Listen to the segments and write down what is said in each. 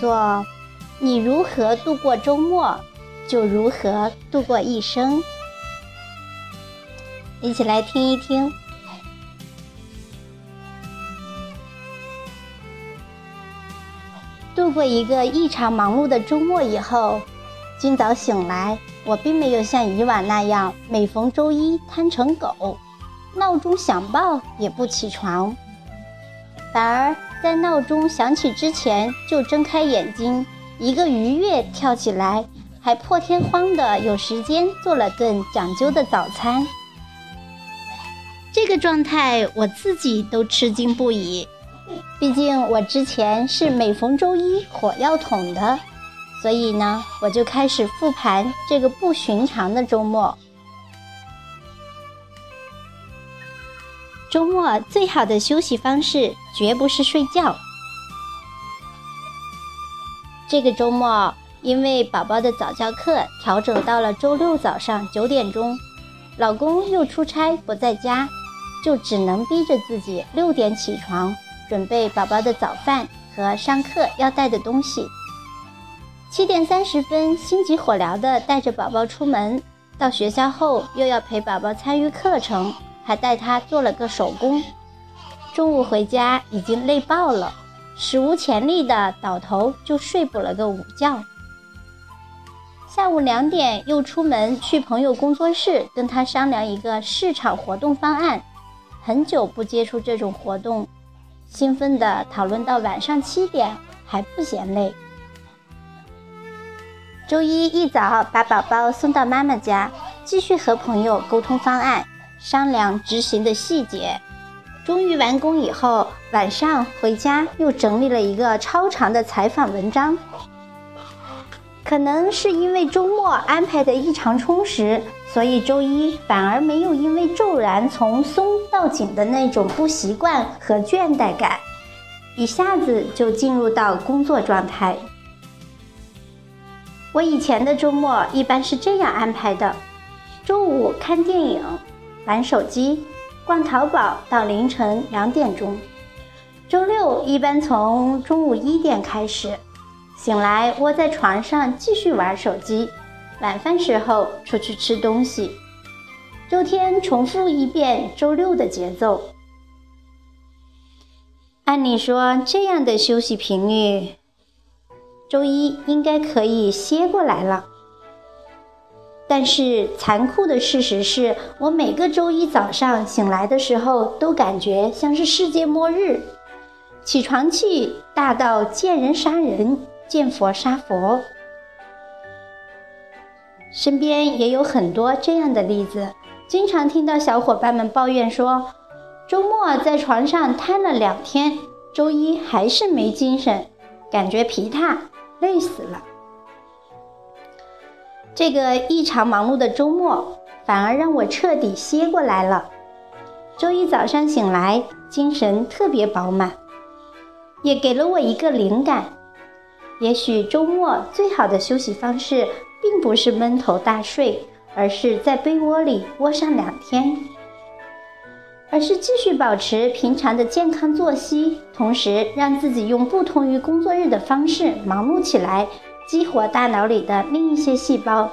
做“你如何度过周末，就如何度过一生”。一起来听一听。度过一个异常忙碌的周末以后，今早醒来，我并没有像以往那样每逢周一瘫成狗，闹钟响报也不起床，反而在闹钟响起之前就睁开眼睛，一个愉悦跳起来，还破天荒的有时间做了顿讲究的早餐。这个状态我自己都吃惊不已。毕竟我之前是每逢周一火药桶的，所以呢，我就开始复盘这个不寻常的周末。周末最好的休息方式绝不是睡觉。这个周末，因为宝宝的早教课调整到了周六早上九点钟，老公又出差不在家，就只能逼着自己六点起床。准备宝宝的早饭和上课要带的东西。七点三十分，心急火燎地带着宝宝出门，到学校后又要陪宝宝参与课程，还带他做了个手工。中午回家已经累爆了，史无前例的倒头就睡补了个午觉。下午两点又出门去朋友工作室跟他商量一个市场活动方案，很久不接触这种活动。兴奋地讨论到晚上七点还不嫌累。周一一早把宝宝送到妈妈家，继续和朋友沟通方案，商量执行的细节。终于完工以后，晚上回家又整理了一个超长的采访文章。可能是因为周末安排的异常充实，所以周一反而没有因为骤然从松到紧的那种不习惯和倦怠感，一下子就进入到工作状态。我以前的周末一般是这样安排的：周五看电影、玩手机、逛淘宝到凌晨两点钟；周六一般从中午一点开始。醒来，窝在床上继续玩手机。晚饭时候出去吃东西。周天重复一遍周六的节奏。按理说，这样的休息频率，周一应该可以歇过来了。但是残酷的事实是，我每个周一早上醒来的时候，都感觉像是世界末日，起床气大到见人杀人。见佛杀佛，身边也有很多这样的例子。经常听到小伙伴们抱怨说，周末在床上瘫了两天，周一还是没精神，感觉疲沓，累死了。这个异常忙碌的周末，反而让我彻底歇过来了。周一早上醒来，精神特别饱满，也给了我一个灵感。也许周末最好的休息方式，并不是闷头大睡，而是在被窝里窝上两天，而是继续保持平常的健康作息，同时让自己用不同于工作日的方式忙碌起来，激活大脑里的另一些细胞，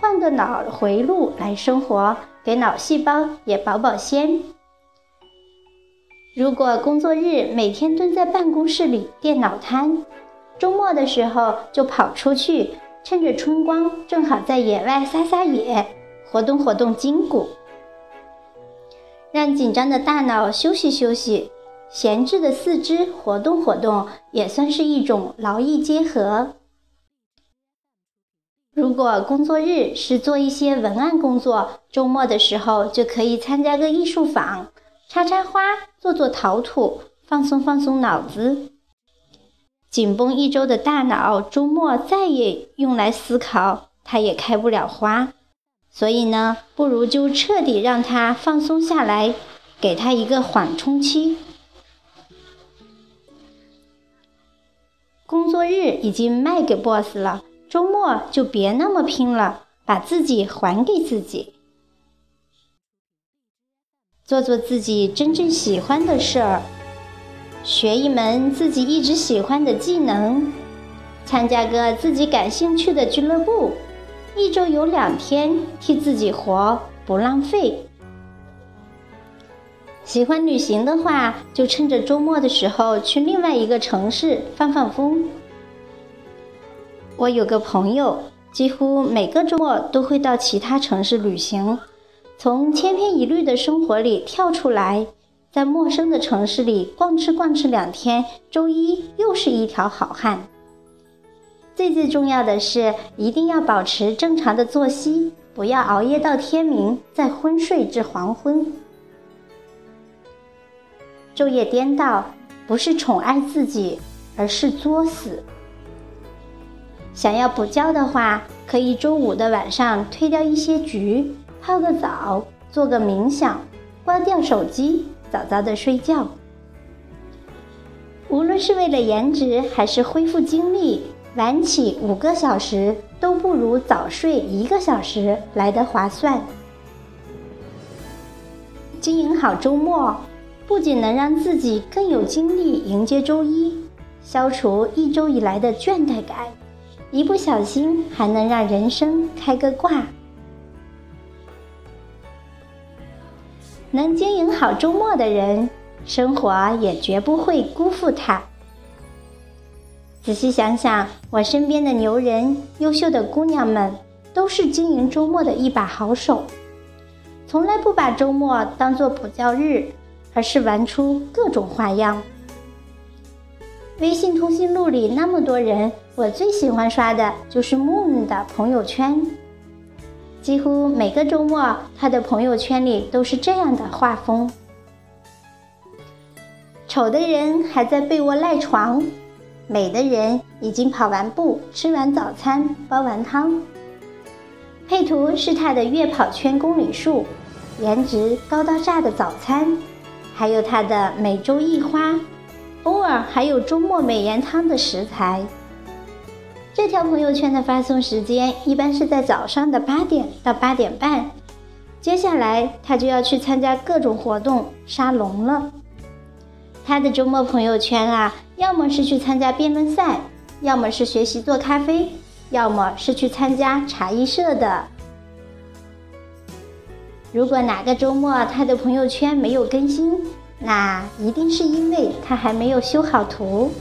换个脑回路来生活，给脑细胞也保保鲜。如果工作日每天蹲在办公室里，电脑瘫。周末的时候就跑出去，趁着春光，正好在野外撒撒野，活动活动筋骨，让紧张的大脑休息休息，闲置的四肢活动活动，也算是一种劳逸结合。如果工作日是做一些文案工作，周末的时候就可以参加个艺术坊，插插花，做做陶土，放松放松脑子。紧绷一周的大脑，周末再也用来思考，它也开不了花。所以呢，不如就彻底让它放松下来，给它一个缓冲期。工作日已经卖给 boss 了，周末就别那么拼了，把自己还给自己，做做自己真正喜欢的事儿。学一门自己一直喜欢的技能，参加个自己感兴趣的俱乐部，一周有两天替自己活，不浪费。喜欢旅行的话，就趁着周末的时候去另外一个城市放放风。我有个朋友，几乎每个周末都会到其他城市旅行，从千篇一律的生活里跳出来，在陌生的城市里逛吃逛吃两天，周一又是一条好汉。最最重要的是，一定要保持正常的作息，不要熬夜到天明，再昏睡至黄昏。昼夜颠倒，不是宠爱自己，而是作死。想要补觉的话，可以周五的晚上推掉一些局，泡个澡，做个冥想，关掉手机，早早的睡觉。无论是为了颜值还是恢复精力，晚起五个小时都不如早睡一个小时来得划算。经营好周末。不仅能让自己更有精力迎接周一，消除一周以来的倦怠感，一不小心还能让人生开个挂。能经营好周末的人，生活也绝不会辜负他。仔细想想，我身边的牛人、优秀的姑娘们，都是经营周末的一把好手，从来不把周末当做补觉日。而是玩出各种花样。微信通讯录里那么多人，我最喜欢刷的就是 Moon 的朋友圈。几乎每个周末，他的朋友圈里都是这样的画风：丑的人还在被窝赖床，美的人已经跑完步、吃完早餐、煲完汤。配图是他的月跑圈公里数，颜值高到炸的早餐。还有他的每周一花，偶尔还有周末美颜汤的食材。这条朋友圈的发送时间一般是在早上的八点到八点半，接下来他就要去参加各种活动沙龙了。他的周末朋友圈啊，要么是去参加辩论赛，要么是学习做咖啡，要么是去参加茶艺社的。如果哪个周末他的朋友圈没有更新，那一定是因为他还没有修好图。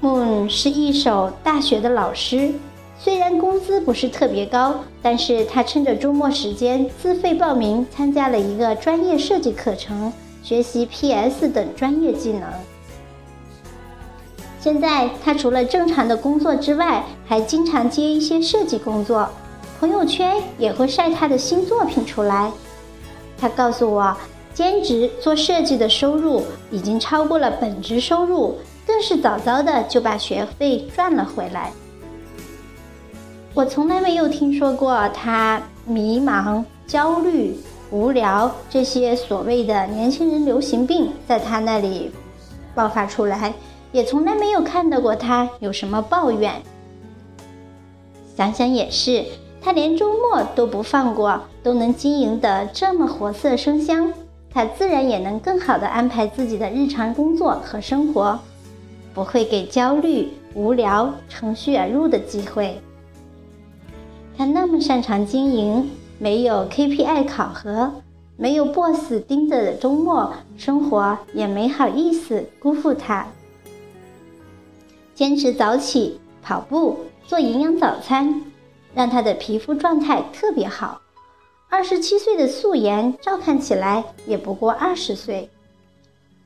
Moon 是一首大学的老师，虽然工资不是特别高，但是他趁着周末时间自费报名参加了一个专业设计课程，学习 PS 等专业技能。现在他除了正常的工作之外，还经常接一些设计工作。朋友圈也会晒他的新作品出来。他告诉我，兼职做设计的收入已经超过了本职收入，更是早早的就把学费赚了回来。我从来没有听说过他迷茫、焦虑、无聊这些所谓的年轻人流行病在他那里爆发出来，也从来没有看到过他有什么抱怨。想想也是。他连周末都不放过，都能经营得这么活色生香，他自然也能更好的安排自己的日常工作和生活，不会给焦虑、无聊乘虚而入的机会。他那么擅长经营，没有 KPI 考核，没有 boss 盯着的周末，生活也没好意思辜负他。坚持早起、跑步、做营养早餐。让他的皮肤状态特别好，二十七岁的素颜，照看起来也不过二十岁。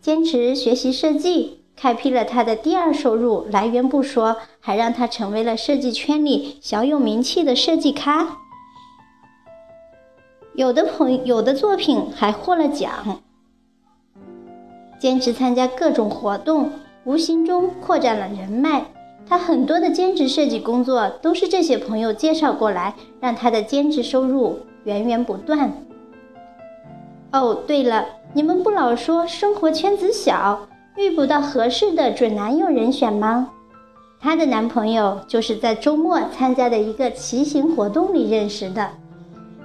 坚持学习设计，开辟了他的第二收入来源不说，还让他成为了设计圈里小有名气的设计咖。有的朋有的作品还获了奖。坚持参加各种活动，无形中扩展了人脉。他很多的兼职设计工作都是这些朋友介绍过来，让他的兼职收入源源不断。哦，对了，你们不老说生活圈子小，遇不到合适的准男友人选吗？她的男朋友就是在周末参加的一个骑行活动里认识的，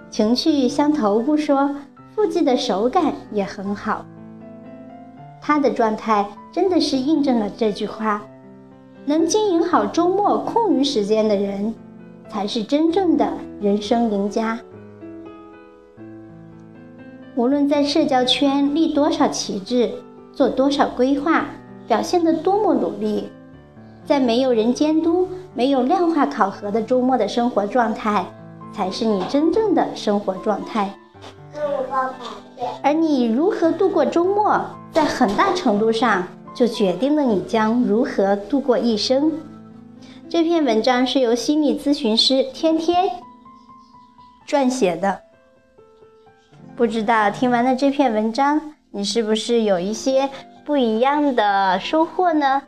情趣相投不说，腹肌的手感也很好。他的状态真的是印证了这句话。能经营好周末空余时间的人，才是真正的人生赢家。无论在社交圈立多少旗帜，做多少规划，表现得多么努力，在没有人监督、没有量化考核的周末的生活状态，才是你真正的生活状态。而你如何度过周末，在很大程度上就决定了你将如何度过一生。这篇文章是由心理咨询师天天撰写的。不知道听完了这篇文章，你是不是有一些不一样的收获呢？